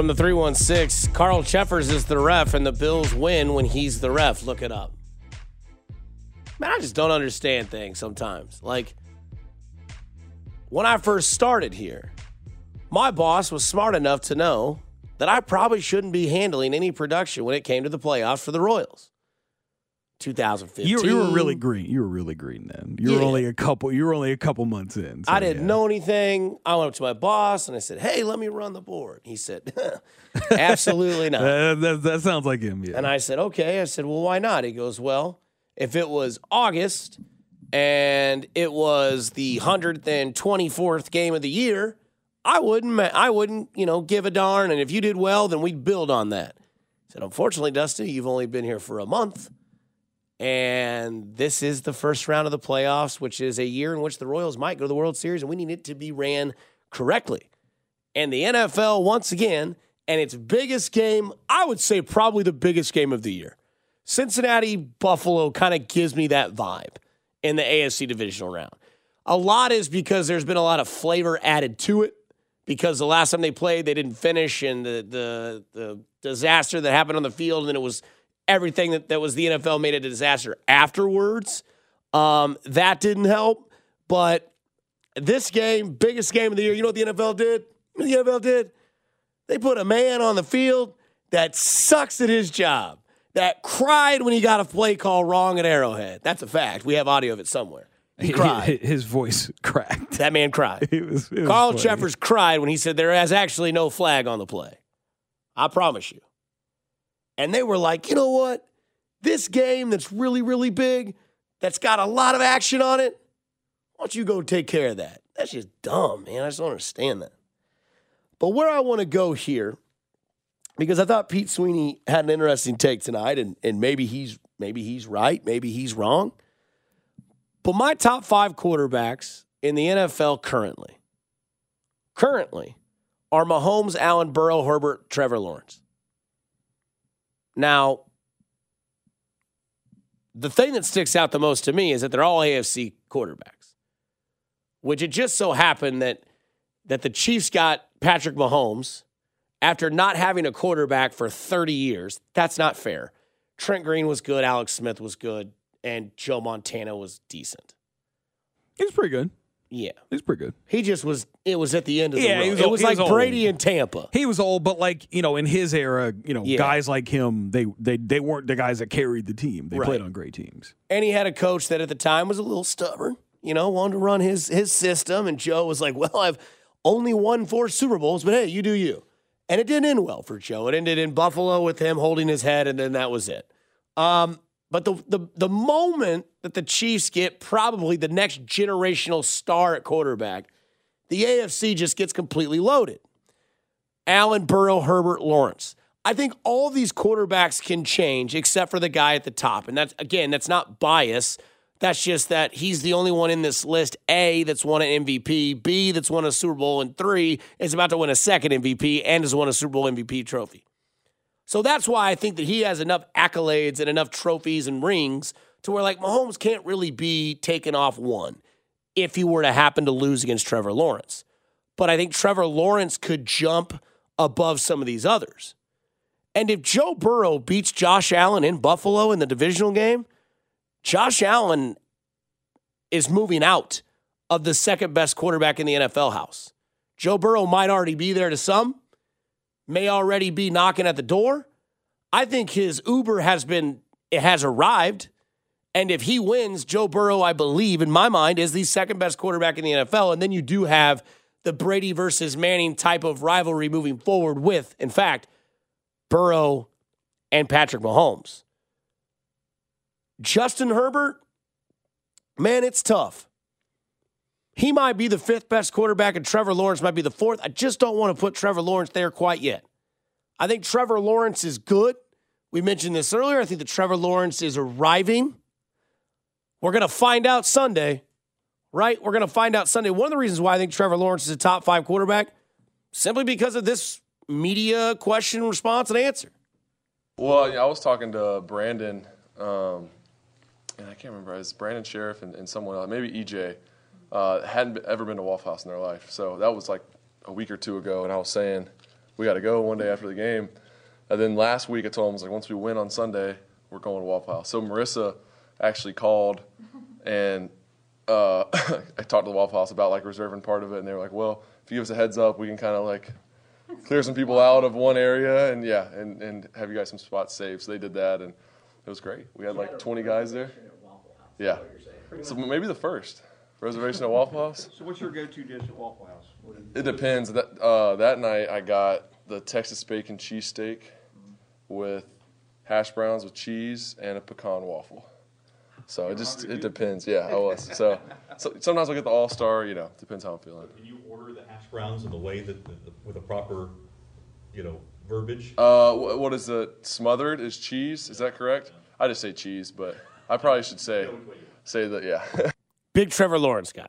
From the 316, Carl Cheffers is the ref, and the Bills win when he's the ref. Look it up. Man, I just don't understand things sometimes. Like, when I first started here, my boss was smart enough to know that I probably shouldn't be handling any production when it came to the playoffs for the Royals. 2015. You, you were really green. You were really green then. You were only a couple. You were only a couple months in. so I didn't yeah. know anything. I went up to my boss and I said, "Hey, let me run the board." He said, "Absolutely not." Uh, that, that sounds like him. Yeah. And I said, okay. I said, well, why not? He goes, well, if it was August and it was the hundredth and twenty fourth game of the year, I wouldn't, I wouldn't, you know, give a darn. And if you did well, then we'd build on that. I said, unfortunately, Dusty, you've only been here for a month. And this is the first round of the playoffs, which is a year in which the Royals might go to the World Series, and we need it to be ran correctly. And the NFL, once again, and its biggest game, I would say probably the biggest game of the year. Cincinnati Buffalo kind of gives me that vibe in the AFC divisional round. A lot is because there's been a lot of flavor added to it because the last time they played, they didn't finish, and the the the disaster that happened on the field, and then it was everything that, that was the NFL made a disaster afterwards. Um, that didn't help. But this game, biggest game of the year, you know what the NFL did? You know what the NFL did? They put a man on the field that sucks at his job, that cried when he got a play call wrong at Arrowhead. That's a fact. We have audio of it somewhere. He cried. His voice cracked. that man cried. It was, it Carl funny. Cheffers cried when he said there is actually no flag on the play. I promise you. And they were like, you know what? This game that's really, really big, that's got a lot of action on it, why don't you go take care of that? That's just dumb, man. I just don't understand that. But where I want to go here, because I thought Pete Sweeney had an interesting take tonight, and, and maybe he's maybe he's right, maybe he's wrong. But my top five quarterbacks in the NFL currently, currently, are Mahomes, Allen, Burrow, Herbert, Trevor Lawrence. Now, the thing that sticks out the most to me is that they're all AFC quarterbacks, which it just so happened that that the Chiefs got Patrick Mahomes after not having a quarterback for 30 years. That's not fair. Trent Green was good, Alex Smith was good, and Joe Montana was decent. He was pretty good. Yeah. he's pretty good. He just was it was at the end of the Yeah, road. he was it was he like was old. Brady in Tampa. He was old, but like you know, in his era, you know, Yeah. guys like him, they they they weren't the guys that carried the team. They Right. played on great teams. And he had a coach that at the time was a little stubborn, you know, wanted to run his his system. And Joe was like, Well, I've only won four Super Bowls, but hey, you do you. And it didn't end well for Joe. It ended in Buffalo with him holding his head, and then that was it. Um, but the, the the moment that the Chiefs get probably the next generational star at quarterback, the AFC just gets completely loaded. Allen, Burrow, Herbert, Lawrence. I think all these quarterbacks can change except for the guy at the top. And that's, again, that's not bias. That's just that he's the only one in this list, A, that's won an MVP, B, that's won a Super Bowl, and three, is about to win a second MVP and has won a Super Bowl MVP trophy. So that's why I think that he has enough accolades and enough trophies and rings to where, like, Mahomes can't really be taken off one if he were to happen to lose against Trevor Lawrence. But I think Trevor Lawrence could jump above some of these others. And if Joe Burrow beats Josh Allen in Buffalo in the divisional game, Josh Allen is moving out of the second best quarterback in the NFL house. Joe Burrow might already be there to some, may already be knocking at the door. I think his Uber has been it has arrived. And if he wins, Joe Burrow, I believe, in my mind, is the second best quarterback in the NFL. And then you do have the Brady versus Manning type of rivalry moving forward with, in fact, Burrow and Patrick Mahomes. Justin Herbert, man, it's tough. He might be the fifth best quarterback, and Trevor Lawrence might be the fourth. I just don't want to put Trevor Lawrence there quite yet. I think Trevor Lawrence is good. We mentioned this earlier. I think that Trevor Lawrence is arriving. We're going to find out Sunday, right? We're going to find out Sunday. One of the reasons why I think Trevor Lawrence is a top five quarterback, simply because of this media question, response, and answer. Well, yeah, I was talking to Brandon, um, and I can't remember. It was Brandon Scherff and, and someone else, maybe EJ, uh, hadn't ever been to Waffle House in their life. So that was like a week or two ago, and I was saying we got to go one day after the game. And then last week I told him I was like, once we win on Sunday, we're going to Waffle House. So Marissa actually called and uh, I talked to the Waffle House about like reserving part of it, and they were like, well, if you give us a heads up, we can kind of like clear some people out of one area and yeah, and, and have you guys some spots saved. So they did that, and it was great. We had like 20 guys there. Yeah. So maybe the first reservation at Waffle House. So what's your go-to dish at Waffle House? What is- It depends. That uh, that night I got the Texas bacon cheesesteak with hash browns with cheese and a pecan waffle. So it just it depends. Yeah, I was. So, so sometimes I'll get the all star. You know, depends how I'm feeling. Can you order the hash browns in the way that, the, the, with a proper, you know, verbiage? Uh, wh- what is it? Smothered is cheese. Is that correct? I just say cheese, but I probably should say say that. Yeah. Big Trevor Lawrence guy.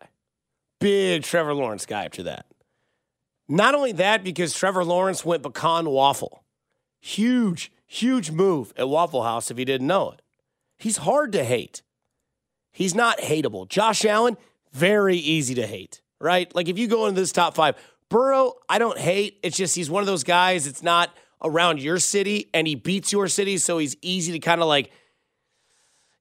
Big Trevor Lawrence guy after that. Not only that, because Trevor Lawrence went pecan waffle. Huge, huge move at Waffle House if you didn't know it. He's hard to hate. He's not hateable. Josh Allen, very easy to hate, right? Like if you go into this top five, Burrow, I don't hate. It's just he's one of those guys, it's not around your city and he beats your city. So he's easy to kind of like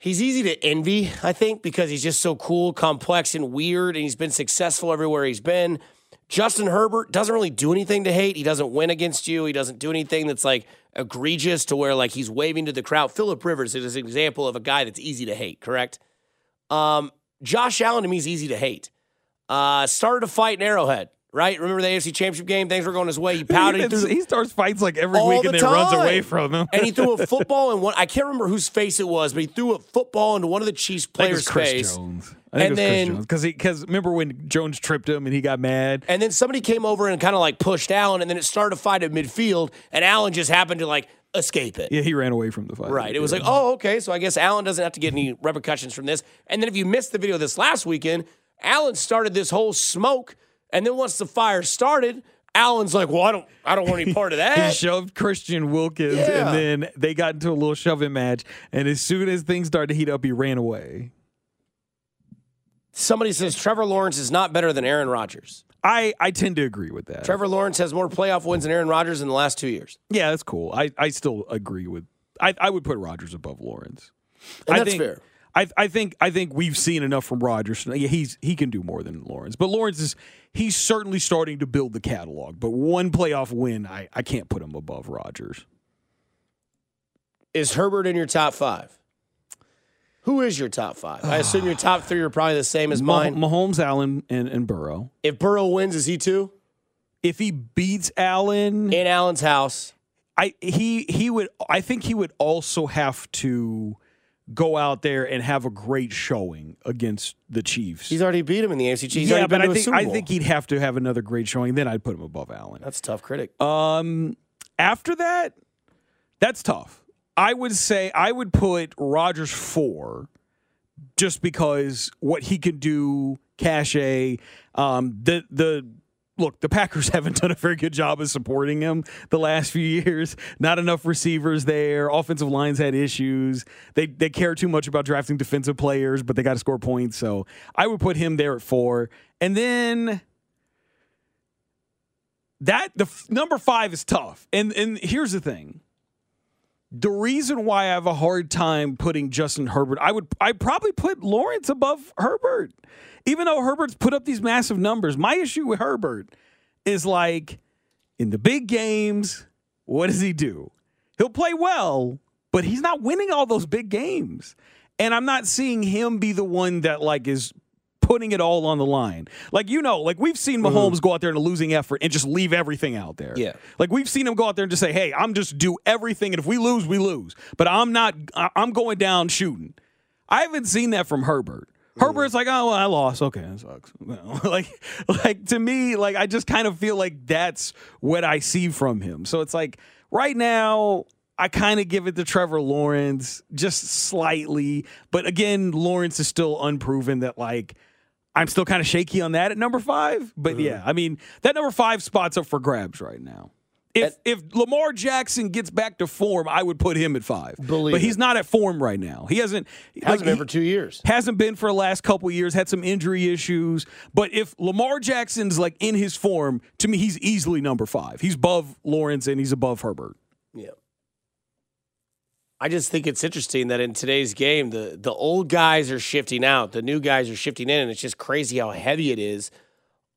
He's easy to envy, I think, because he's just so cool, complex, and weird, and he's been successful everywhere he's been. Justin Herbert doesn't really do anything to hate. He doesn't win against you. He doesn't do anything that's like egregious to where like he's waving to the crowd. Philip Rivers is an example of a guy that's easy to hate, correct? Um, Josh Allen to me is easy to hate. Uh, started a fight in Arrowhead, right? Remember the AFC Championship game? Things were going his way. He pouted. He, he starts fights like every week the and then runs away from him. and he threw a football in one. I can't remember whose face it was, but he threw a football into one of the Chiefs I think it players' was Chris face. Jones. I think And it was then- because because remember when Jones tripped him and he got mad. And then somebody came over and kind of like pushed Allen, and then it started a fight at midfield, and Allen just happened to like escape it. Yeah, he ran away from the fight. Right. It was like, oh, okay. So I guess Allen doesn't have to get any repercussions from this. And then if you missed the video this last weekend, Allen started this whole smoke, and then once the fire started, Allen's like, well, I don't, I don't want any part of that. he shoved Christian Wilkins, Yeah. and then they got into a little shoving match. And as soon as things started to heat up, he ran away. Somebody says Trevor Lawrence is not better than Aaron Rodgers. I I tend to agree with that. Trevor Lawrence has more playoff wins than Aaron Rodgers in the last two years. yeah, that's cool. I I still agree with. I I would put Rodgers above Lawrence. And I that's think, fair. I, I think I think we've seen enough from Rodgers. Yeah, he's he can do more than Lawrence, but Lawrence is he's certainly starting to build the catalog. But one playoff win, I, I can't put him above Rodgers. Is Herbert in your top five? Who is your top five? I assume your top three are probably the same as mine. Mahomes, Allen, and, and Burrow. If Burrow wins, is he two? If he beats Allen, In Allen's house. I he he would I think he would also have to go out there and have a great showing against the Chiefs. He's already beat him in the AFC. He's yeah, but I think I think he'd have to have another great showing. Then I'd put him above Allen. That's a tough critic. Um, after that, that's tough. I would say I would put Rodgers four, just because what he can do, cachet. Um, the the look, the Packers haven't done a very good job of supporting him the last few years. Not enough receivers there. Offensive lines had issues. They they care too much about drafting defensive players, but they got to score points. So I would put him there at four, and then that the f- number five is tough. And and here's the thing. The reason why I have a hard time putting Justin Herbert, I would I probably put Lawrence above Herbert. Even though Herbert's put up these massive numbers. My issue with Herbert is like in the big games, what does he do? He'll play well, but he's not winning all those big games. And I'm not seeing him be the one that like is putting it all on the line. Like you know, like we've seen Mahomes mm-hmm. go out there in a losing effort and just leave everything out there. Yeah. Like we've seen him go out there and just say, "Hey, I'm just do everything, and if we lose, we lose." But I'm not. I'm going down shooting. I haven't seen that from Herbert. Mm-hmm. Herbert's like, "Oh, well, I lost. Okay, that sucks." like, like to me, like I just kind of feel like that's what I see from him. So it's like right now. I kind of give it to Trevor Lawrence just slightly, but again, Lawrence is still unproven that like I'm still kind of shaky on that at number five. But yeah, I mean, that number five spot's up for grabs right now. If if Lamar Jackson gets back to form, I would put him at five. Believe but he's not at form right now. He hasn't Hasn't like, been for two years. Hasn't been for the last couple years. Had some injury issues. But if Lamar Jackson's like in his form, to me, he's easily number five. He's above Lawrence and he's above Herbert. Yeah. I just think it's interesting that in today's game, the the old guys are shifting out, the new guys are shifting in, and it's just crazy how heavy it is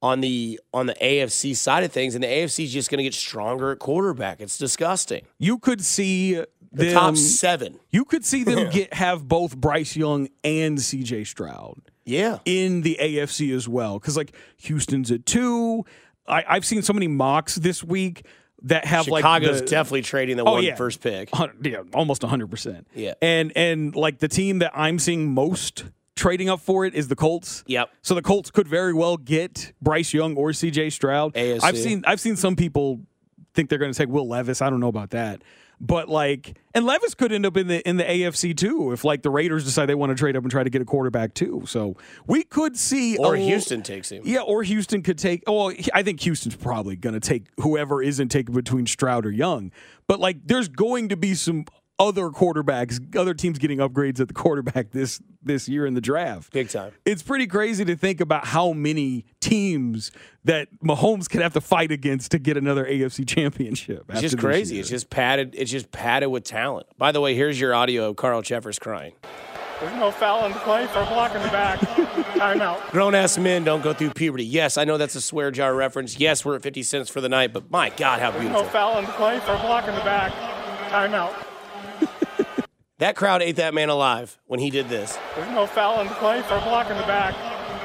on the on the AFC side of things. And the AFC is just going to get stronger at quarterback. It's disgusting. You could see The them, top seven. You could see them get have both Bryce Young and CJ Stroud. Yeah. in the AFC as well. Because like Houston's at two. I, I've seen so many mocks this week that have Chicago's like the, definitely trading the Oh, one yeah. first pick. yeah, almost hundred percent. Yeah. and and like the team that I'm seeing most trading up for it is the Colts. Yep. So the Colts could very well get Bryce Young or C.J. Stroud. AFC. I've seen I've seen some people think they're going to take Will Levis. I don't know about that. But like, and Levis could end up in the in the AFC too if like the Raiders decide they want to trade up and try to get a quarterback too. So we could see Or Houston takes him. yeah, or Houston could take. Oh, I think Houston's probably going to take whoever isn't taken between Stroud or Young. But like, there's going to be some other quarterbacks, other teams getting upgrades at the quarterback this this year in the draft. Big time. It's pretty crazy to think about how many teams that Mahomes could have to fight against to get another AFC championship. It's just crazy. It's just padded. It's just padded with talent. By the way, here's your audio of Carl Cheffers crying. There's no foul in the play for a block in the back. Timeout. Grown ass men don't go through puberty. Yes, I know that's a swear jar reference. Yes, we're at 50 cents for the night, but my God, how beautiful. No beautiful. foul in the play for a block in the back. Timeout. That crowd ate that man alive when he did this. There's no foul in the play for a block in the back.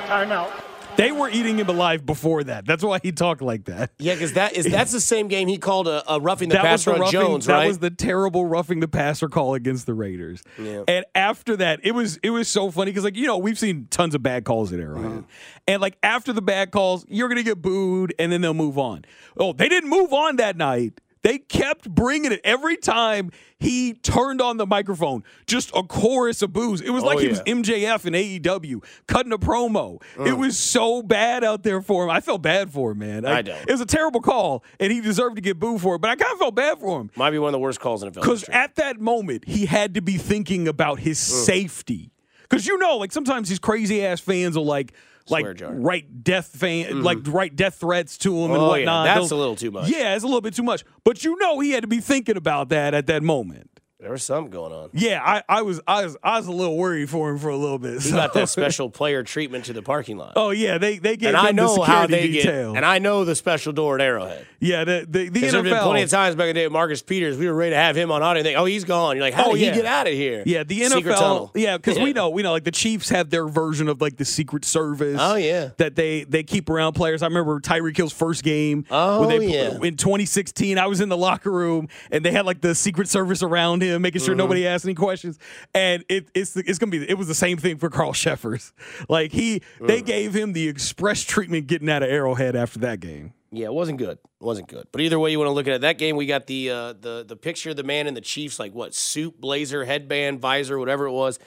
Timeout. They were eating him alive before that. That's why he talked like that. Yeah, because that is that's the same game he called a, a roughing the that passer the on roughing, Jones, that right? was the terrible roughing the passer call against the Raiders. Yeah. And after that, it was it was so funny because like you know we've seen tons of bad calls in Arrowhead, Mm-hmm. and like after the bad calls, you're gonna get booed, and then they'll move on. Oh, they didn't move on that night. They kept bringing it every time he turned on the microphone. Just a chorus of boos. It was oh, like he was Oh. MJF in AEW cutting a promo. It mm. was so bad out there for him. I felt bad for him, man. I don't. It was a terrible call, and he deserved to get booed for it. But I kind of felt bad for him. Might be one of the worst calls in NFL Because at that moment, he had to be thinking about his mm. safety. Because you know, like sometimes these crazy ass fans will like, like write death fan, mm-hmm. like write death threats to him and Oh, yeah, whatnot. that's They'll- a little too much. Yeah, it's a little bit too much. But you know, he had to be thinking about that at that moment. There was something going on. Yeah, I, I was, I was, I was a little worried for him for a little bit. He got that special player treatment to the parking lot. Oh yeah, they they gave and I know the how they detail. get. And I know the special door at Arrowhead. yeah, the the, the Because there have been plenty of times back in the day with Marcus Peters, we were ready to have him on audio and think, oh, he's gone. You're like, how Oh, did yeah. he get out of here? Yeah, the NFL. Yeah, because we know we know like the Chiefs have their version of like the Secret Service. Oh, yeah. that they they keep around players. I remember Tyreek Hill's first game. Oh, they, yeah. In 2016, I was in the locker room and they had like the Secret Service around him, making Mm-hmm. sure nobody asked any questions. And it, it's it's gonna be it was the same thing for Carl Cheffers. Like he they gave him the express treatment getting out of Arrowhead after that game. Yeah, it wasn't good. It wasn't good. But either way you want to look at it, that game we got the uh, the the picture of the man in the Chiefs, like what suit, blazer, headband, visor, whatever it was,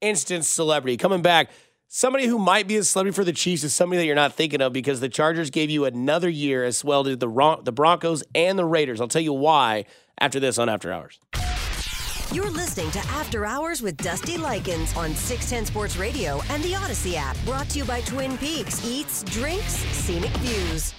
instant celebrity coming back. Somebody who might be a celebrity for the Chiefs is somebody that you're not thinking of because the Chargers gave you another year as well did the Ron- the Broncos and the Raiders. I'll tell you why after this on After Hours. You're listening to After Hours with Dusty Likens on 610 Sports Radio and the Odyssey app. Brought to you by Twin Peaks Eats, Drinks, Scenic Views.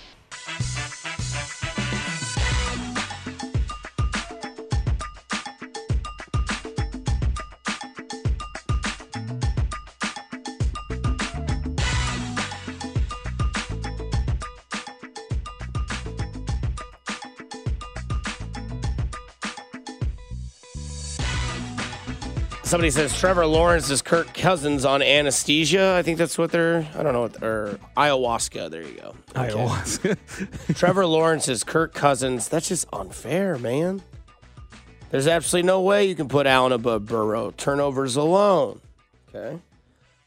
Somebody says Trevor Lawrence is Kirk Cousins on anesthesia. I think that's what they're. I don't know. What, or ayahuasca. There you go. Okay. Trevor Lawrence is Kirk Cousins. That's just unfair, man. There's absolutely no way you can put Allen above Burrow. Turnovers alone. Okay.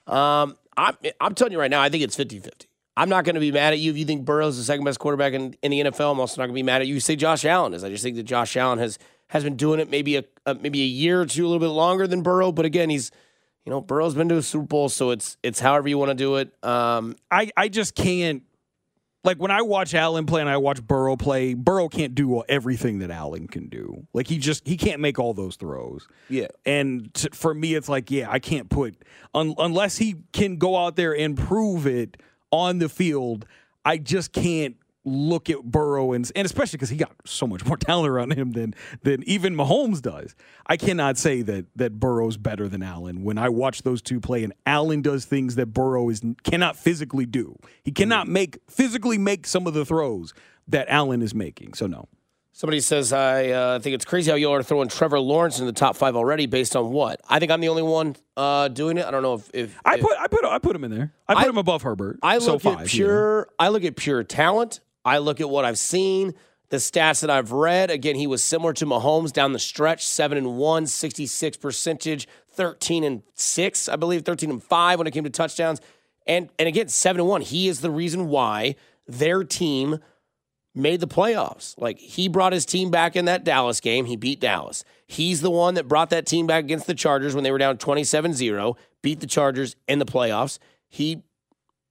Um, I'm, I'm telling you right now, I think it's 50 50. I'm not going to be mad at you if you think Burrow's the second best quarterback in, in the NFL. I'm also not going to be mad at you say Josh Allen is. I just think that Josh Allen has has been doing it maybe a, a maybe a year or two, a little bit longer than Burrow. But again, he's you know Burrow's been to a Super Bowl, so it's it's however you want to do it. Um, I, I just can't like when I watch Allen play and I watch Burrow play, Burrow can't do everything that Allen can do. Like he just he can't make all those throws. Yeah. And t- for me, it's like, yeah, I can't put un- unless he can go out there and prove it on the field. I just can't look at Burrow and and especially because he got so much more talent around him than than even Mahomes does. I cannot say that that Burrow's better than Allen when I watch those two play and Allen does things that Burrow is cannot physically do. He cannot make physically make some of the throws that Allen is making. So no. Somebody says, I uh, think it's crazy how y'all are throwing Trevor Lawrence in the top five already based on what? I think I'm the only one uh, doing it. I don't know if. if I if- put I put I put him in there. I put I- him above Herbert. I so look five, at yeah. pure. I look at pure talent. I look at what I've seen, the stats that I've read. Again, he was similar to Mahomes down the stretch: seven and one, 66 percentage, thirteen and six, I believe, thirteen and five when it came to touchdowns. And and again, seven and one. He is the reason why their team made the playoffs. Like he brought his team back in that Dallas game. He beat Dallas. He's the one that brought that team back against the Chargers when they were down 27-0, beat the Chargers in the playoffs. He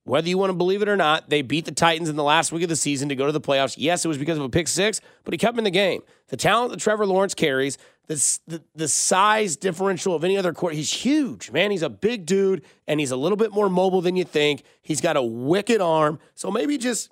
whether you want to believe it or not, they beat the Titans in the last week of the season to go to the playoffs. Yes, it was because of a pick six, but he kept them in the game. The talent that Trevor Lawrence carries, the, the, the size differential of any other court, he's huge, man. He's a big dude, and he's a little bit more mobile than you think. He's got a wicked arm. So maybe just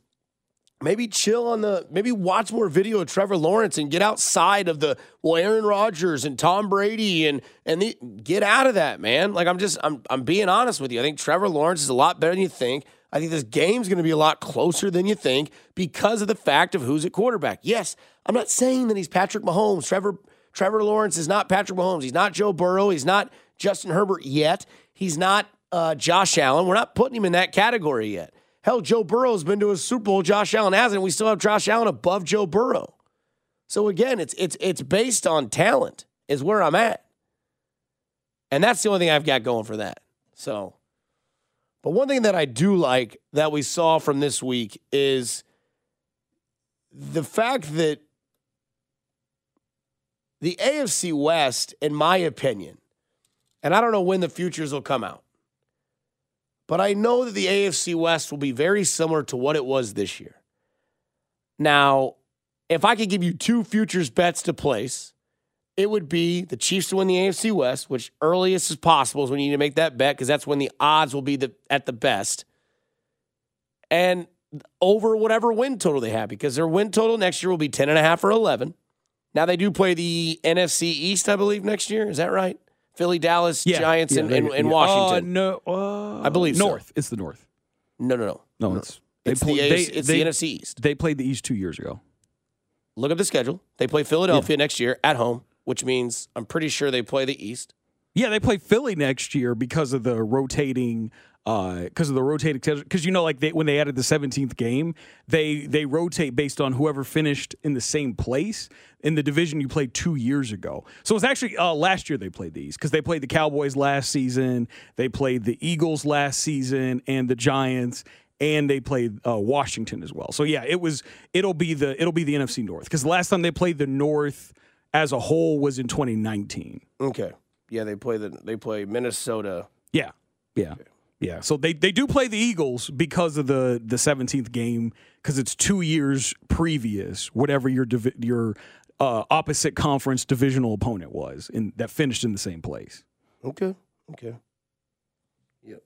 maybe chill on the maybe watch more video of Trevor Lawrence and get outside of the well Aaron Rodgers and Tom Brady and and the, get out of that man. Like I'm just I'm I'm being honest with you. I think Trevor Lawrence is a lot better than you think. I think this game's going to be a lot closer than you think because of the fact of who's at quarterback. Yes I'm not saying that he's Patrick Mahomes. Trevor Trevor Lawrence is not Patrick Mahomes. He's not Joe Burrow. He's not Justin Herbert yet. He's not uh, Josh Allen. We're not putting him in that category yet Hell, Joe Burrow's been to a Super Bowl. Josh Allen hasn't. We still have Josh Allen above Joe Burrow. So again, it's it's it's based on talent is where I'm at, and that's the only thing I've got going for that. So, but one thing that I do like that we saw from this week is the fact that the AFC West, in my opinion, and I don't know when the futures will come out. But I know that the AFC West will be very similar to what it was this year. Now, if I could give you two futures bets to place, it would be the Chiefs to win the AFC West, which earliest as possible is when you need to make that bet because that's when the odds will be the, at the best. And over whatever win total they have because their win total next year will be 10.5 or 11. Now, they do play the NFC East, I believe, next year. Is that right? Philly, Dallas, Giants, and, they- and, and yeah. Washington. Uh, no, uh, I believe so. North. It's the North. no, no, no. No, it's It's, pl- the, AFC, it's the NFC East. They played the East two years ago. Look at the schedule. They play Philadelphia next year at home, which means I'm pretty sure they play the East. Yeah, they play Philly next year because of the rotating. Because of the rotating, because you know, like they, when they added the seventeenth game, they they rotate based on whoever finished in the same place in the division you played two years ago. So it's actually uh, last year they played these because they played the Cowboys last season, they played the Eagles last season, and the Giants, and they played uh, Washington as well. So yeah, it was it'll be the it'll be the NFC North because the last time they played the North as a whole was in 2019. Okay. Yeah, they play the they play Minnesota. Yeah, yeah, yeah. So they, they do play the Eagles because of the the seventeenth game because it's two years previous, whatever your divi- your uh, opposite conference divisional opponent was, in that finished in the same place. Okay. Okay. Yep.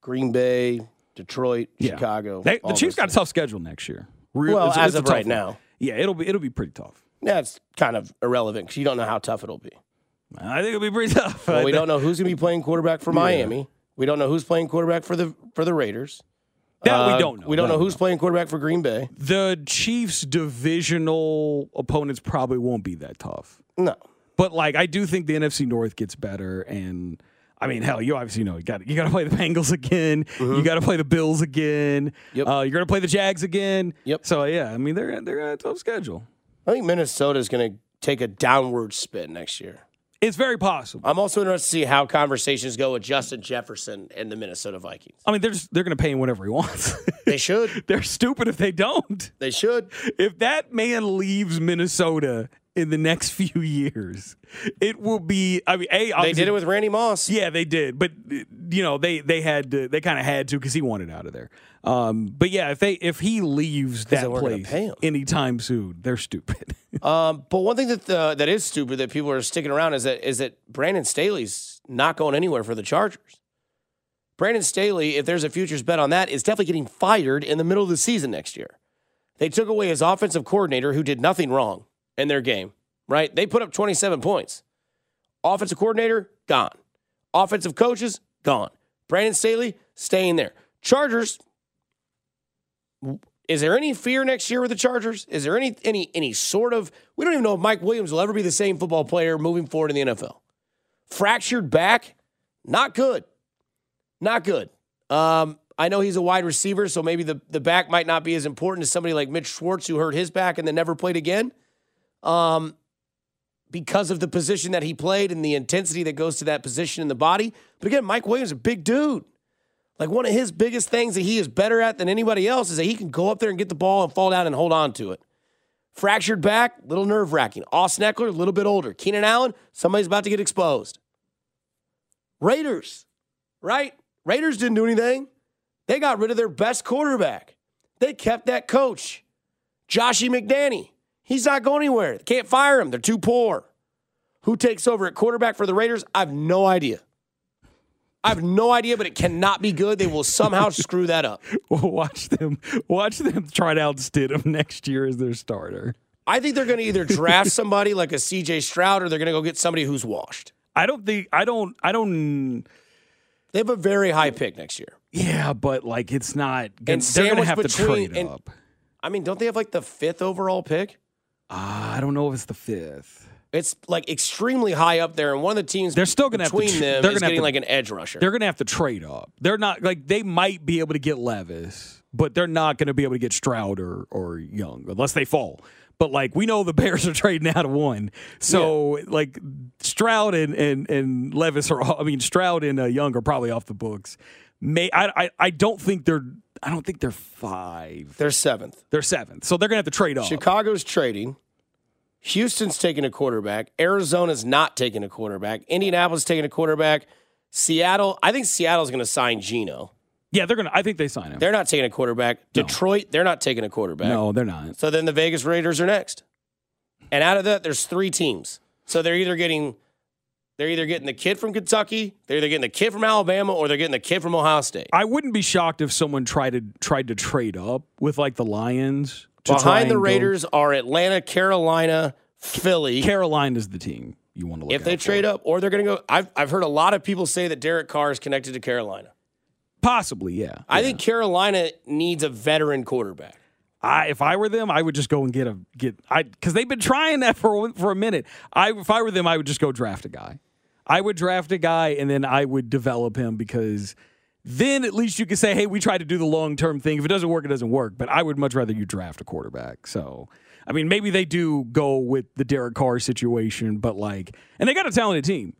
Green Bay, Detroit, Yeah. Chicago. They, the Chiefs those got a tough schedule next year. Real- Well, it's- as it's of right one. now. yeah, it'll be it'll be pretty tough. That's kind of irrelevant because you don't know how tough it'll be. I think it'll be pretty tough. Well, we don't know who's going to be playing quarterback for Miami. We don't know who's playing quarterback for the for the Raiders. That Uh, we don't know. We don't That know who's playing quarterback for Green Bay. The Chiefs' divisional opponents probably won't be that tough. No. But like I do think the NFC North gets better and I mean, hell, you obviously know you got you got to play the Bengals again. You got to play the Bills again. Mm-hmm. Yep. Uh, you're going to play the Jags again. Yep. So yeah, I mean they're they're a tough schedule. I think Minnesota is going to take a downward spin next year. It's very possible. I'm also interested to see how conversations go with Justin Jefferson and the Minnesota Vikings. I mean, they're just, they're going to pay him whatever he wants. They should. they're stupid if they don't. They should. If that man leaves Minnesota in the next few years, it will be. I mean, a They did it with Randy Moss. Yeah, they did, but you know they they had to, they kind of had to because he wanted out of there. Um, but yeah, if they if he leaves that place anytime soon, they're stupid. Um, but one thing that uh, that is stupid that people are sticking around is that is that Brandon Staley's not going anywhere for the Chargers. Brandon Staley, if there's a futures bet on that, is definitely getting fired in the middle of the season next year. They took away his offensive coordinator who did nothing wrong in their game, right? They put up 27 points. Offensive coordinator, gone. Offensive coaches, gone. Brandon Staley, staying there. Chargers, is there any fear next year with the Chargers? Is there any any any sort of we don't even know if Mike Williams will ever be the same football player moving forward in the NFL. Fractured back, not good. Not good. Um, I know he's a wide receiver, so maybe the, the back might not be as important as somebody like Mitch Schwartz who hurt his back and then never played again. Um, because of the position that he played and the intensity that goes to that position in the body. But again, Mike Williams is a big dude. Like one of his biggest things that he is better at than anybody else is that he can go up there and get the ball and fall down and hold on to it. Fractured back, little nerve wracking. Austin Ekeler, a little bit older. Keenan Allen, somebody's about to get exposed. Raiders, right? Raiders didn't do anything. They got rid of their best quarterback. They kept that coach, Joshy McDanny. He's not going anywhere. They can't fire him. They're too poor. Who takes over at quarterback for the Raiders? I have no idea. I have no idea, but it cannot be good. They will somehow screw that up. watch them, watch them try to outstid him next year as their starter. I think they're going to either draft somebody like a CJ Stroud or they're going to go get somebody who's washed. I don't think I don't I don't. They have a very high pick next year. Yeah, but like it's not. Gonna, And they're gonna have to trade and- up. I mean, don't they have like the fifth overall pick? Uh, I don't know if it's the fifth. It's like extremely high up there, and one of the teams They're still gonna have between tr- them they're is gonna have getting to- like an edge rusher. They're gonna have to trade up. They're not like they might be able to get Levis, but they're not gonna be able to get Stroud or or Young unless they fall. But like we know the Bears are trading out of one, so like Stroud and and and Levis are. all- I mean Stroud and uh, Young are probably off the books. May I, I I don't think they're I don't think they're five. They're seventh. They're seventh, so they're gonna have to trade off. Chicago's trading. Houston's taking a quarterback. Arizona's not taking a quarterback. Indianapolis taking a quarterback. Seattle, I think Seattle's going to sign Gino. Yeah, they're gonna. I think they sign him. They're not taking a quarterback. Detroit, they're not taking a quarterback. no, they're not. So then the Vegas Raiders are next. And out of that, there's three teams. So they're either getting they're either getting the kid from Kentucky, they're either getting the kid from Alabama, or they're getting the kid from Ohio State. I wouldn't be shocked if someone tried to tried to trade up with like the Lions. Behind the and go- Raiders are Atlanta, Carolina, Philly. Carolina's the team you want to look at. if they out for. trade up, or they're going to go. I've, I've heard a lot of people say that Derek Carr is connected to Carolina. Possibly, yeah. I Yeah. think Carolina needs a veteran quarterback. I if I were them, I would just go and get a get I because they've been trying that for for a minute. I if I were them, I would just go draft a guy. I would draft a guy and then I would develop him because then at least you could say, hey, we tried to do the long term thing. If it doesn't work, it doesn't work. But I would much rather you draft a quarterback. So I mean, maybe they do go with the Derek Carr situation, but like, and they got a talented team.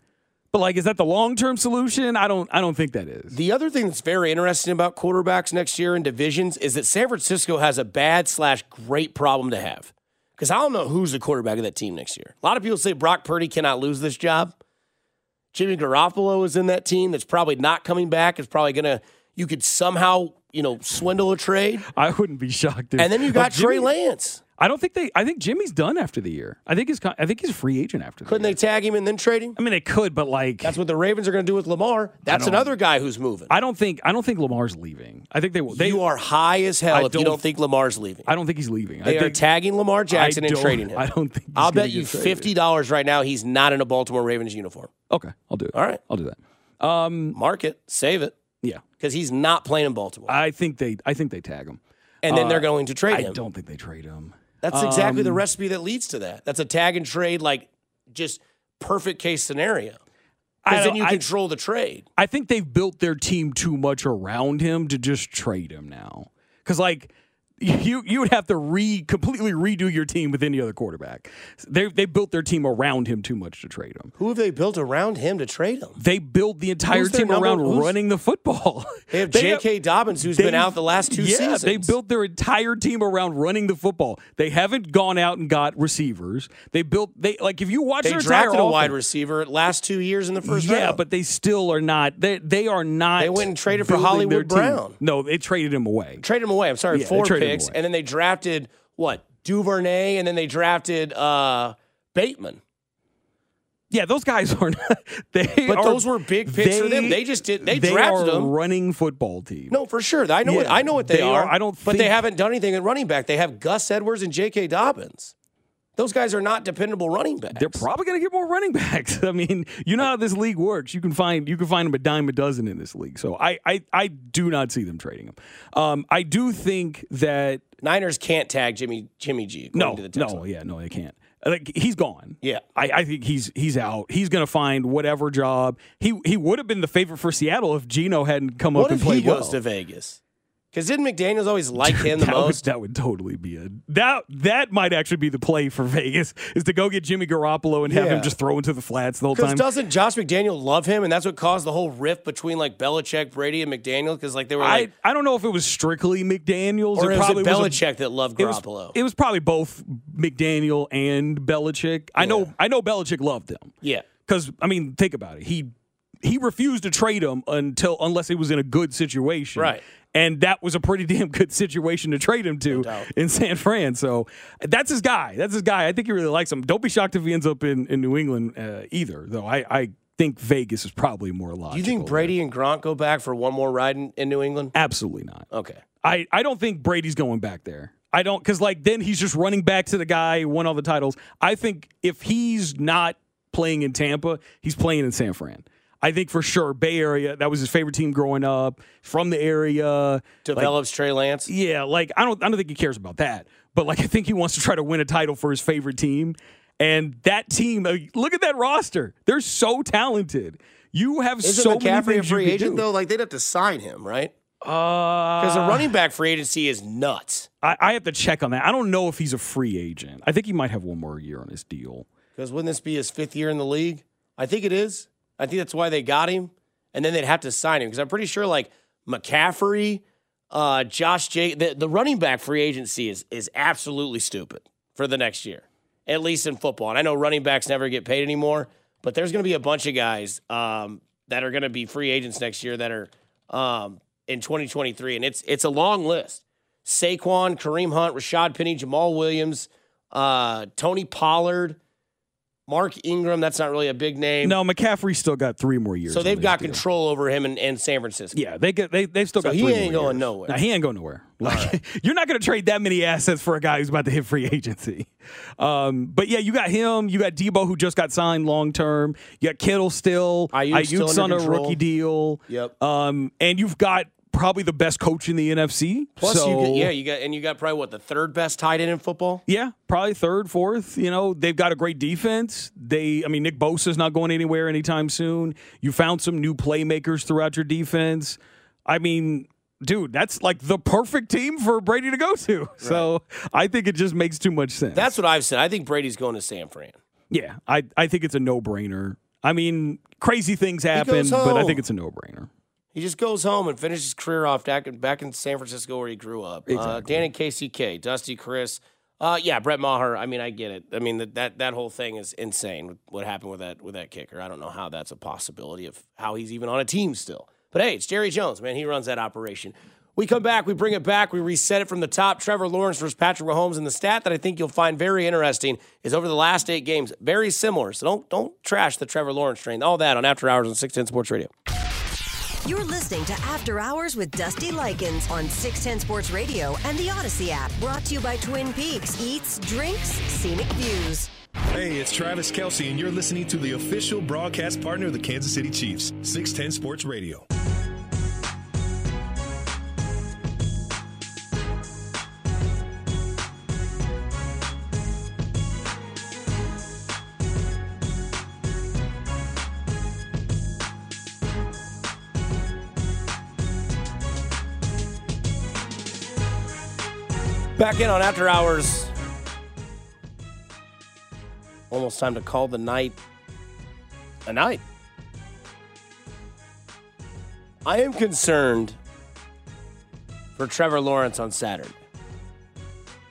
But like, is that the long term solution? I don't. I don't think that is. The other thing that's very interesting about quarterbacks next year in divisions is that San Francisco has a bad slash great problem to have. Because I don't know who's the quarterback of that team next year. A lot of people say Brock Purdy cannot lose this job. Jimmy Garoppolo is in that team that's probably not coming back. It's probably gonna you could somehow, you know, swindle a trade. I wouldn't be shocked. If, And then you got Trey Lance. I don't think they. I think Jimmy's done after the year. I think he's. I think he's a free agent after. The year. Couldn't the they tag him and then trade him? I mean, they could, but like, That's what the Ravens are gonna do with Lamar. That's another guy who's moving. I don't think. I don't think Lamar's leaving. I think they. will. They. you are high as hell I if you don't- think Lamar's leaving. I don't think he's leaving. They I are tagging Lamar Jackson and trading him. I don't think. he's I'll bet you fifty dollars right now he's not in a Baltimore Ravens uniform. Okay, I'll do it. All right. I'll do that. Um, Mark it, save it, yeah, because he's not playing in Baltimore. I think they. I think they tag him. and then uh, they're going to trade I him. I don't think they trade him. That's exactly Um, the recipe that leads to that. That's a tag and trade, like just perfect case scenario. Because then you I- control the trade. I think they've built their team too much around him to just trade him now. Because like you you would have to re completely redo your team with any other quarterback. They they built their team around him too much to trade him. Who have they built around him to trade him? They built the entire team number- around running the football. They have J.K. Dobbins, who's been They- out the last two yeah, seasons. they built their entire team around running the football. They haven't gone out and got receivers. They built they like if you watch They their entire drafted a wide receiver last two years in the first yeah, round. but they still are not. They they are not. They went and traded for Hollywood their team. Brown. No, they traded him away. traded him away. I'm sorry, Yeah, they four him picks, away. and then they drafted what Duvernay, and then they drafted uh, Bateman. Yeah, those guys are. Not, they But are- those were big picks for them. They just did- they they drafted them. running football team. No, for sure. I know. what, I know what they, they are. are. I don't But they haven't done anything at running back. They have Gus Edwards and J.K. Dobbins. Those guys are not dependable running backs. They're probably going to get more running backs. I mean, you know how this league works. You can find you can find them a dime a dozen in this league. So I I, I do not see them trading them. Um, I do think that Niners can't tag Jimmy Jimmy G. no to the no line. yeah no they can't. Like he's gone. Yeah. I, I think he's he's out. He's going to find whatever job. He he would have been the favorite for Seattle if Gino hadn't come What up and played he goes well. to Vegas? Because didn't McDaniel's always like him the that Would, most? that would totally be a that that might actually be the play for Vegas is to go get Jimmy Garoppolo and have Yeah. him just throw into the flats the whole Because time. doesn't Josh McDaniel love him, and that's what caused the whole rift between like Belichick, Brady, and McDaniel? Because like they were like, I, I don't know if it was strictly McDaniels or it was probably it was a- Belichick that loved it was, Garoppolo? it was probably both McDaniel and Belichick. I know I know Belichick loved him. yeah, Because I mean, think about it. He he refused to trade him until unless it was in a good situation. Right. And that was a pretty damn good situation to trade him to doubt. in San Fran. So that's his guy. That's his guy. I think he really likes him. Don't be shocked if he ends up in, in New England uh, either, though. I, I think Vegas is probably more logical. do you think there. Brady and Gronk go back for one more ride in, in New England? Absolutely not. Okay, I, I don't think Brady's going back there. I don't because like then he's just running back to the guy who won all the titles. I think if he's not playing in Tampa, he's playing in San Fran. I think for sure Bay Area that was his favorite team growing up from the area. Like, develops Trey Lance. yeah, like I don't I don't think he cares about that. But like I think he wants to try to win a title for his favorite team. And that team, uh, look at that roster. They're so talented. You have Isn't so many a free agent do. though? Like they'd have to sign him, right? Uh, Because the running back free agency is nuts. I, I have to check on that. I don't know if he's a free agent. I think he might have one more year on his deal. Because wouldn't this be his fifth year in the league? I think it is. I think that's why they got him, and then they'd have to sign him because I'm pretty sure like McCaffrey, uh, Josh J, the, the running back free agency is is absolutely stupid for the next year, at least in football. And I know running backs never get paid anymore, but there's going to be a bunch of guys um, that are going to be free agents next year that are um, in 2023, and it's it's a long list. Saquon, Kareem Hunt, Rashad Penny, Jamaal Williams, uh, Tony Pollard, Mark Ingram. That's not really a big name. No, McCaffrey still got three more years. so they've got deal. control over him in, in San Francisco. Yeah, they get they they've still So got. he ain't going years. nowhere. No, he ain't going nowhere. Like, you're not going to trade that many assets for a guy who's about to hit free agency. Um, but yeah, you got him. You got Deebo who just got signed long term. You got Kittle still. Aiyuk still Aiyuk's under on a rookie deal. Yep. Um, and you've got probably the best coach in the NFC. Plus, so, you get, yeah, you got and you got probably what the third best tight end in football. Yeah, probably third, fourth. You know, they've got a great defense. They, I mean, Nick Bosa's not going anywhere anytime soon. You found some new playmakers throughout your defense. I mean, dude, that's like the perfect team for Brady to go to. So I think it just makes too much sense. That's what I've said. I think Brady's going to San Fran. yeah, I, I think it's a no brainer. I mean, crazy things happen, but I think it's a no brainer. He just goes home and finishes his career off back in, back in San Francisco where he grew up. Uh, Dan and KCK, Dusty, Chris. Uh, yeah, Brett Maher. I mean, I get it. I mean, that, that that whole thing is insane. What happened with that with that kicker? I don't know how that's a possibility of how he's even on a team still. But hey, it's Jerry Jones, man. He runs that operation. We come back, we bring it back, we reset it from the top. Trevor Lawrence versus Patrick Mahomes, and the stat that I think you'll find very interesting is over the last eight games, very similar. So don't don't trash the Trevor Lawrence train. All that on After Hours on 610 Sports Radio. You're listening to After Hours with Dusty Likens on 610 Sports Radio and the Odyssey app. Brought to you by Twin Peaks Eats, Drinks, Scenic Views. Hey, it's Travis Kelce, and you're listening to the official broadcast partner of the Kansas City Chiefs, 610 Sports Radio. Back in on After Hours. Almost time to call the night a night. I am concerned for Trevor Lawrence on Saturday.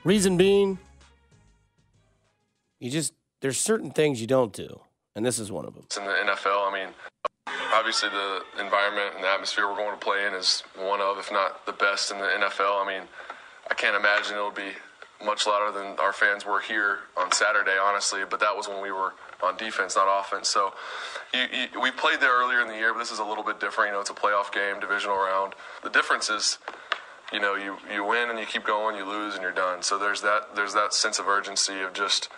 Reason being, you just, there's certain things you don't do, and this is one of them. It's in the NFL. I mean, obviously the environment and the atmosphere we're going to play in is one of, if not the best in the NFL. I mean, I can't imagine it'll be much louder than our fans were here on Saturday, honestly. But that was when we were on defense, not offense. So you, you, we played there earlier in the year, but this is a little bit different. You know, it's a playoff game, divisional round. The difference is you know, you, you win and you keep going, you lose and you're done. So there's that there's that sense of urgency of just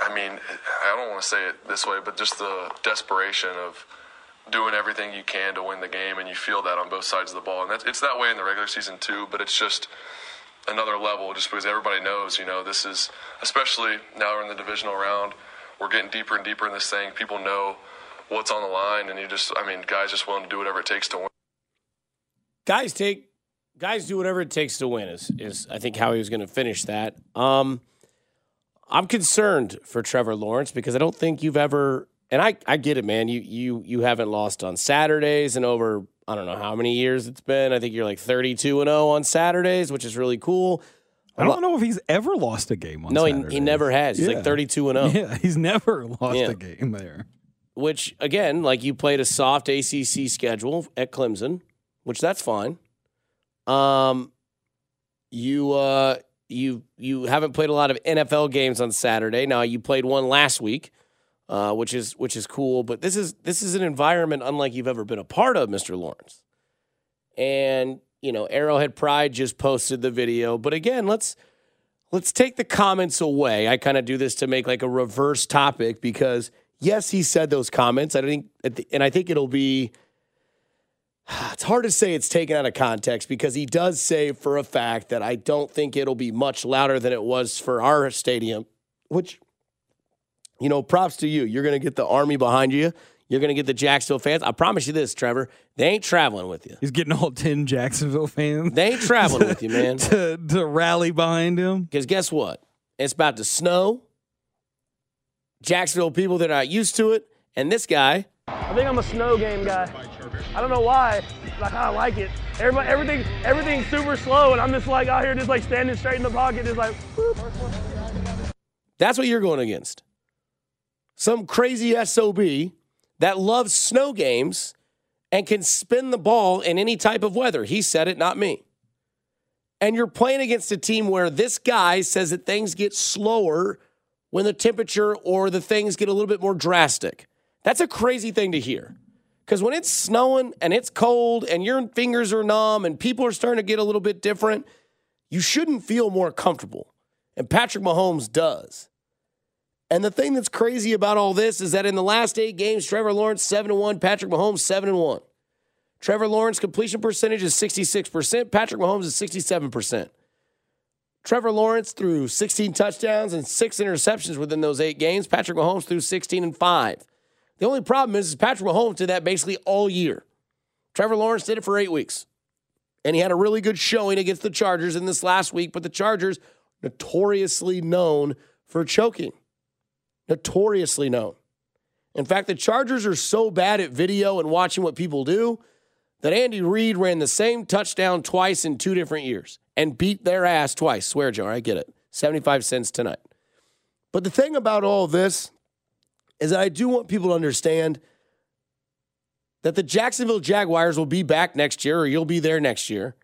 I mean, I don't want to say it this way, but just the desperation of doing everything you can to win the game, and you feel that on both sides of the ball. And that's, it's that way in the regular season too, but it's just another level, just because everybody knows, you know, this is especially now we're in the divisional round, we're getting deeper and deeper in this thing. People know what's on the line, and you just, I mean, guys just willing to do whatever it takes to win. Guys take guys do whatever it takes to win is is I think how he was going to finish that. Um, I'm concerned for Trevor Lawrence because I don't think you've ever and I, I get it, man. You you you haven't lost on Saturdays and over I don't know how many years it's been. I think you're like 32 and 0 on Saturdays, which is really cool. I don't know if he's ever lost a game on No, he, he never has. He's Yeah. like 32 and 0. Yeah, he's never lost Yeah. a game there. which again, like you played a soft ACC schedule at Clemson, which that's fine. Um, you uh, you you haven't played a lot of NFL games on Saturday. Now you played one last week, uh, which is which is cool. But this is this is an environment unlike you've ever been a part of, Mister Lawrence. And you know, Arrowhead Pride just posted the video. But again, let's let's take the comments away. I kind of do this to make like a reverse topic because yes, he said those comments. I think, and I think it'll be. It's hard to say it's taken out of context because he does say for a fact that I don't think it'll be much louder than it was for our stadium, which, you know, props to you. You're going to get the army behind you. You're going to get the Jacksonville fans. I promise you this, Trevor. They ain't traveling with you. He's getting all 10 Jacksonville fans They ain't traveling with you, man. to, to rally behind him. Because guess what? It's about to snow. Jacksonville people that are not used to it, and this guy. I think I'm a snow game guy. I don't know why. Like I like it. Everybody, everything, everything's super slow, and I'm just like out here, just like standing straight in the pocket, just like. whoop. That's what you're going against. Some crazy SOB that loves snow games and can spin the ball in any type of weather. He said it, not me. And you're playing against a team where this guy says that things get slower when the temperature or the things get a little bit more drastic. That's a crazy thing to hear. Because when it's snowing and it's cold and your fingers are numb and people are starting to get a little bit different, you shouldn't feel more comfortable. And Patrick Mahomes does. And the thing that's crazy about all this is that in the last eight games, Trevor Lawrence 7 1, Patrick Mahomes 7 and 1. Trevor Lawrence completion percentage is 66%, Patrick Mahomes is 67%. Trevor Lawrence threw 16 touchdowns and six interceptions within those eight games. Patrick Mahomes threw 16 and five. The only problem is, is Patrick Mahomes did that basically all year. Trevor Lawrence did it for eight weeks. And he had a really good showing against the Chargers in this last week, but the Chargers notoriously known for choking. Notoriously known. In fact, the Chargers are so bad at video and watching what people do that Andy Reid ran the same touchdown twice in two different years and beat their ass twice. Swear jar, I get it. 75 cents tonight. But the thing about all this is that I do want people to understand that the Jacksonville Jaguars will be back next year or you'll be there next year.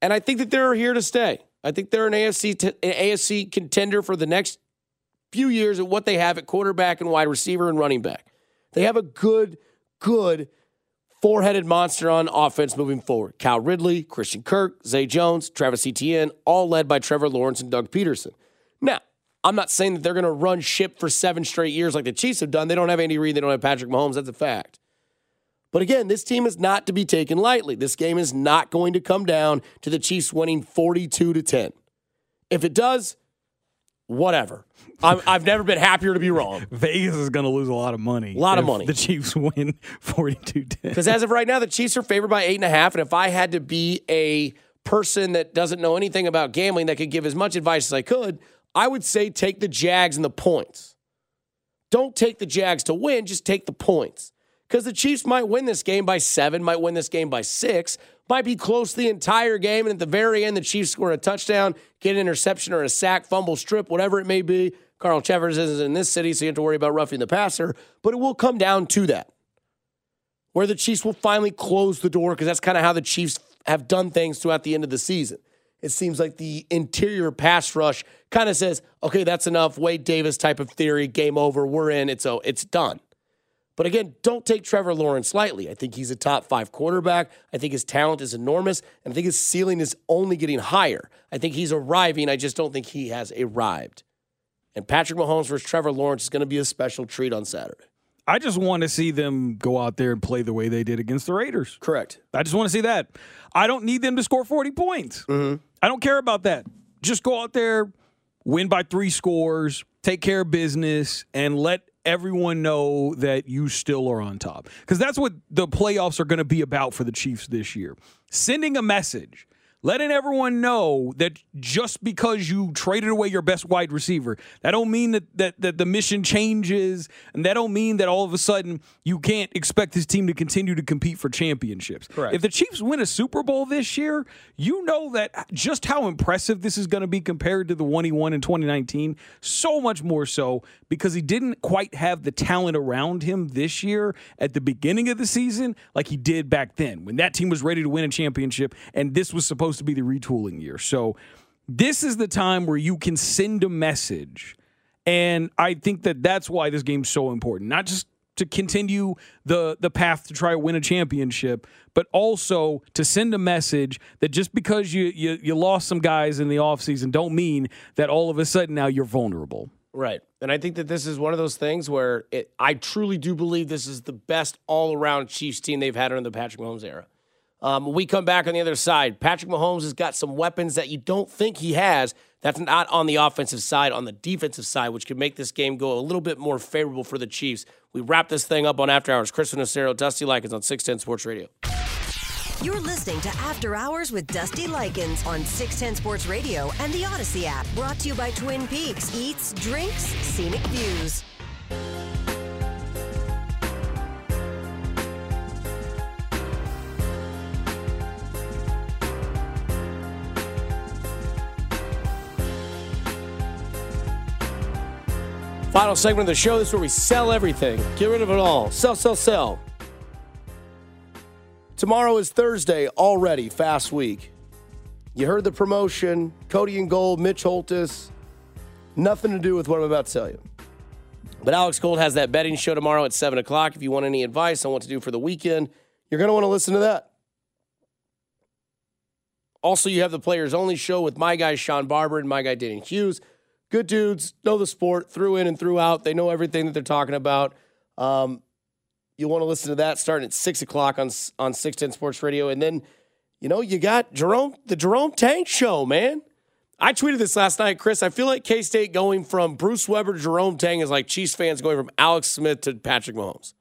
And I think that they're here to stay. I think they're an AFC, t- an AFC contender for the next few years at what they have at quarterback and wide receiver and running back. They have a good, good four headed monster on offense moving forward. Cal Ridley, Christian Kirk, Zay Jones, Travis Etienne, all led by Trevor Lawrence and Doug Pederson. Now, I'm not saying that they're going to run ship for seven straight years like the Chiefs have done. They don't have Andy Reid, they don't have Patrick Mahomes. That's a fact. But again, this team is not to be taken lightly. This game is not going to come down to the Chiefs winning 42 to 10. If it does, whatever. I'm, I've never been happier to be wrong. Vegas is going to lose a lot of money. A lot of money. The Chiefs win 42 10. Because as of right now, the Chiefs are favored by eight and a half. And if I had to be a person that doesn't know anything about gambling that could give as much advice as I could, I would say take the Jags and the points. Don't take the Jags to win, just take the points. Because the Chiefs might win this game by seven, might win this game by six, might be close the entire game, and at the very end, the Chiefs score a touchdown, get an interception or a sack, fumble, strip, whatever it may be. Carl Cheffers isn't in this city, so you have to worry about roughing the passer, but it will come down to that. Where the Chiefs will finally close the door, because that's kind of how the Chiefs have done things throughout the end of the season. It seems like the interior pass rush kind of says, okay, that's enough. Wade Davis type of theory, game over, we're in, it's, it's done. But again, don't take Trevor Lawrence lightly. I think he's a top five quarterback. I think his talent is enormous. And I think his ceiling is only getting higher. I think he's arriving. I just don't think he has arrived. And Patrick Mahomes versus Trevor Lawrence is going to be a special treat on Saturday. I just want to see them go out there and play the way they did against the Raiders. Correct. I just want to see that. I don't need them to score 40 points. Mm-hmm. I don't care about that. Just go out there, win by three scores, take care of business, and let everyone know that you still are on top. Because that's what the playoffs are going to be about for the Chiefs this year. Sending a message letting everyone know that just because you traded away your best wide receiver, that don't mean that, that, that the mission changes, and that don't mean that all of a sudden you can't expect this team to continue to compete for championships. Correct. If the Chiefs win a Super Bowl this year, you know that just how impressive this is going to be compared to the one he won in 2019. So much more so because he didn't quite have the talent around him this year at the beginning of the season like he did back then when that team was ready to win a championship and this was supposed to be the retooling year. So this is the time where you can send a message. And I think that that's why this game's so important. Not just to continue the the path to try to win a championship, but also to send a message that just because you you, you lost some guys in the offseason don't mean that all of a sudden now you're vulnerable. Right. And I think that this is one of those things where it, I truly do believe this is the best all around Chiefs team they've had under the Patrick Mahomes era. Um, we come back on the other side, Patrick Mahomes has got some weapons that you don't think he has. That's not on the offensive side, on the defensive side, which could make this game go a little bit more favorable for the Chiefs. We wrap this thing up on After Hours. Chris Nacero, Dusty Likens on 610 Sports Radio. You're listening to After Hours with Dusty Likens on 610 Sports Radio and the Audacy app. Brought to you by Twin Peaks Eats, Drinks, Scenic Views. Final segment of the show. This is where we sell everything, get rid of it all. Sell, sell, sell. Tomorrow is Thursday already, fast week. You heard the promotion Cody and Gold, Mitch Holthus. Nothing to do with what I'm about to tell you. But Alex Gold has that betting show tomorrow at 7 o'clock. If you want any advice on what to do for the weekend, you're going to want to listen to that. Also, you have the Players Only show with my guy Sean Barber and my guy Danny Hughes good dudes, know the sport through in and through out. They know everything that they're talking about. Um, you want to listen to that starting at six o'clock on on six ten Sports Radio, and then you know you got Jerome the Jerome Tang Show, man. I tweeted this last night, Chris. I feel like K State going from Bruce Weber to Jerome Tang is like Chiefs fans going from Alex Smith to Patrick Mahomes.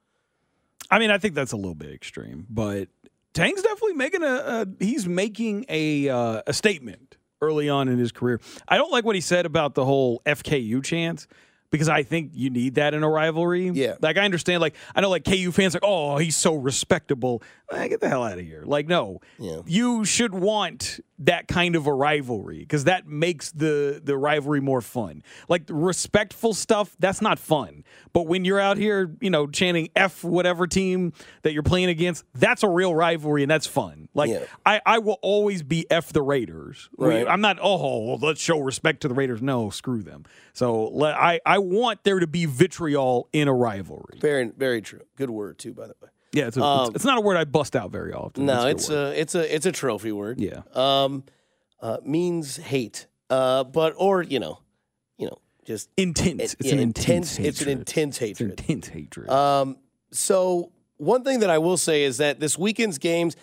I mean, I think that's a little bit extreme, but Tang's definitely making a, a he's making a uh, a statement early on in his career. I don't like what he said about the whole FKU chance because I think you need that in a rivalry. Yeah. Like I understand, like I know like KU fans like, oh, he's so respectable. Eh, get the hell out of here. Like, no. Yeah. You should want that kind of a rivalry because that makes the the rivalry more fun. Like respectful stuff, that's not fun. But when you're out here, you know, chanting F whatever team that you're playing against, that's a real rivalry and that's fun. Like Yeah. I, I will always be F the Raiders. Right. I'm not, oh, let's show respect to the Raiders. No, screw them. So I want there to be vitriol in a rivalry. Very, very true. Good word too, by the way. Yeah, it's, a, Um, it's, it's not a word I bust out very often. No, it's word. a it's a it's a trophy word. Yeah. Um, uh, means hate. Uh, but or you know, you know, just intense. it- it's yeah, an intense. It's an hatred. intense It's hatred. intense hatred. Um, so one thing that I will say is that this weekend's games,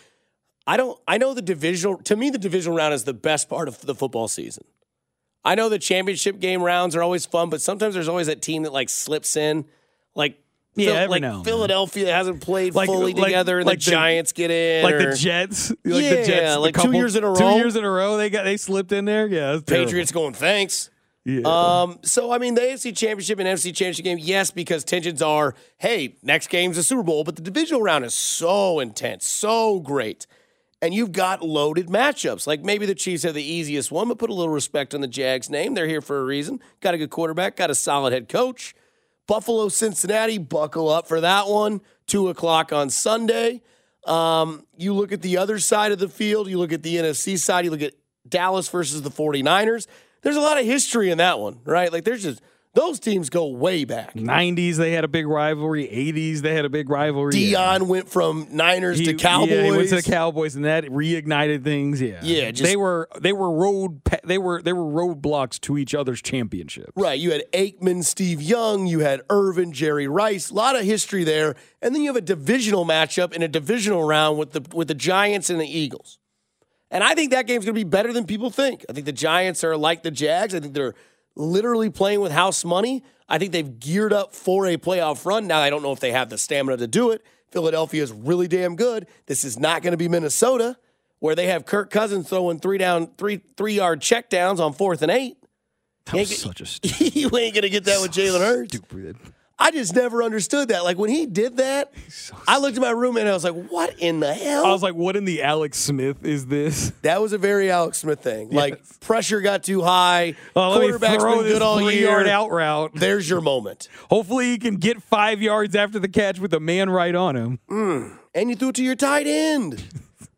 I don't. I know the divisional. To me, the divisional round is the best part of the football season. I know the championship game rounds are always fun, but sometimes there's always that team that like slips in. Like Yeah, Phil- like now. Philadelphia hasn't played Like- fully like- together, and like the the- Giants get in, like or the Jets, like Yeah, the Jets, the like two years in a row, Two years in a row, they got they slipped in there. Yeah. Patriots going thanks. Yeah. Um, so I mean, the AFC Championship and NFC Championship game, yes, because tensions are, hey, next game's a Super Bowl, but the divisional round is so intense, so great, and you've got loaded matchups. Like maybe the Chiefs have the easiest one, but put a little respect on the Jags' name. They're here for a reason. Got a good quarterback, got a solid head coach. Buffalo, Cincinnati, buckle up for that one. Two o'clock on Sunday. Um, you look at the other side of the field, you look at the NFC side, you look at Dallas versus the 49ers. There's a lot of history in that one, right? Like there's just those teams go way back. 90s they had a big rivalry. 80s they had a big rivalry. Deion went from Niners He- to Cowboys. Yeah, he went to the Cowboys, and that reignited things. Yeah, Yeah, just- they were they were road they were they were roadblocks to each other's championships. Right. You had Aikman, Steve Young, you had Irvin, Jerry Rice. A lot of history there. And then you have a divisional matchup in a divisional round with the with the Giants and the Eagles. And I think that game's going to be better than people think. I think the Giants are like the Jags. I think they're literally playing with house money. I think they've geared up for a playoff run. Now I don't know if they have the stamina to do it. Philadelphia is really damn good. This is not going to be Minnesota where they have Kirk Cousins throwing three down three three yard checkdowns on fourth and eight. That was such a stupid. you ain't gonna get that with Jalen Hurts. I just never understood that. Like when he did that, I looked at my roommate and I was like, "What in the hell?" I was like, what in the Alex Smith is this? that was a very Alex Smith thing. Like pressure got too high. Oh, me Quarterback's been good all year. yard out route. There's your moment. Hopefully, he can get five yards after the catch with a man right on him. Mm. And you threw it to your tight end.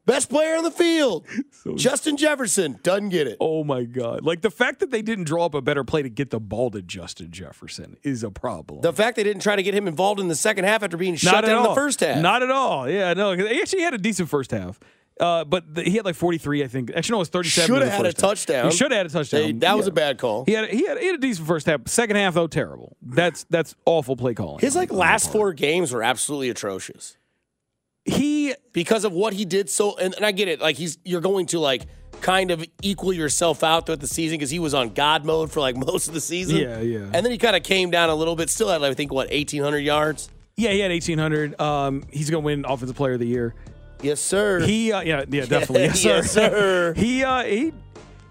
Best player on the field. Justin Jefferson doesn't get it. Oh my god! Like the fact that they didn't draw up a better play to get the ball to Justin Jefferson is a problem. The fact they didn't try to get him involved in the second half after being shut Not at down in the first half. Not at all. Yeah, no. He actually had a decent first half. Uh, but the, he had like 43, I think. Actually, no, it was 37. Should have had a half. touchdown. He should have had a touchdown. They- that was Yeah. a bad call. He had, he had he had a decent first half. Second half though, terrible. That's that's awful play calling. His like last four games were absolutely atrocious. He because of what he did so and, and I get it like he's you're going to like kind of equal yourself out throughout the season because he was on God mode for like most of the season. Yeah, yeah. And then he kind of came down a little bit. Still had, I think, what, 1,800 yards? yeah he had 1800. Um, he's gonna win offensive player of the year. Yes, sir. He uh, yeah yeah definitely yes sir. Yes, sir. he uh he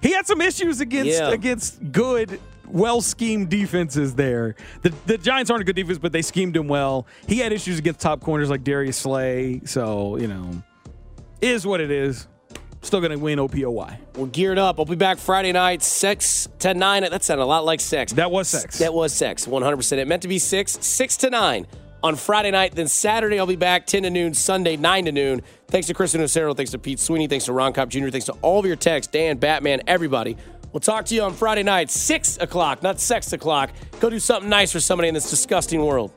he had some issues against Yeah. against good well schemed defenses there. The the Giants aren't a good defense, but they schemed him well. He had issues against top corners like Darius Slay. So you know, is what it is. Still gonna win OPOY. We're geared up. I'll be back Friday night, 6 to 9. That sounded a lot like sex. That was sex. That was sex, 100%. It meant to be 6, 6 to 9 on Friday night. Then Saturday, I'll be back 10 to noon, Sunday, 9 to noon. Thanks to Kristen Ocero. Thanks to Pete Sweeney. Thanks to Ron Kopp Jr. Thanks to all of your texts, Dan, Batman, everybody. We'll talk to you on Friday night, 6 o'clock, not 6 o'clock. Go do something nice for somebody in this disgusting world.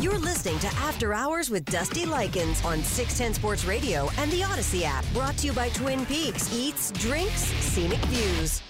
You're listening to After Hours with Dusty Likens on 610 Sports Radio and the Audacy app. Brought to you by Twin Peaks Eats, Drinks, Scenic Views.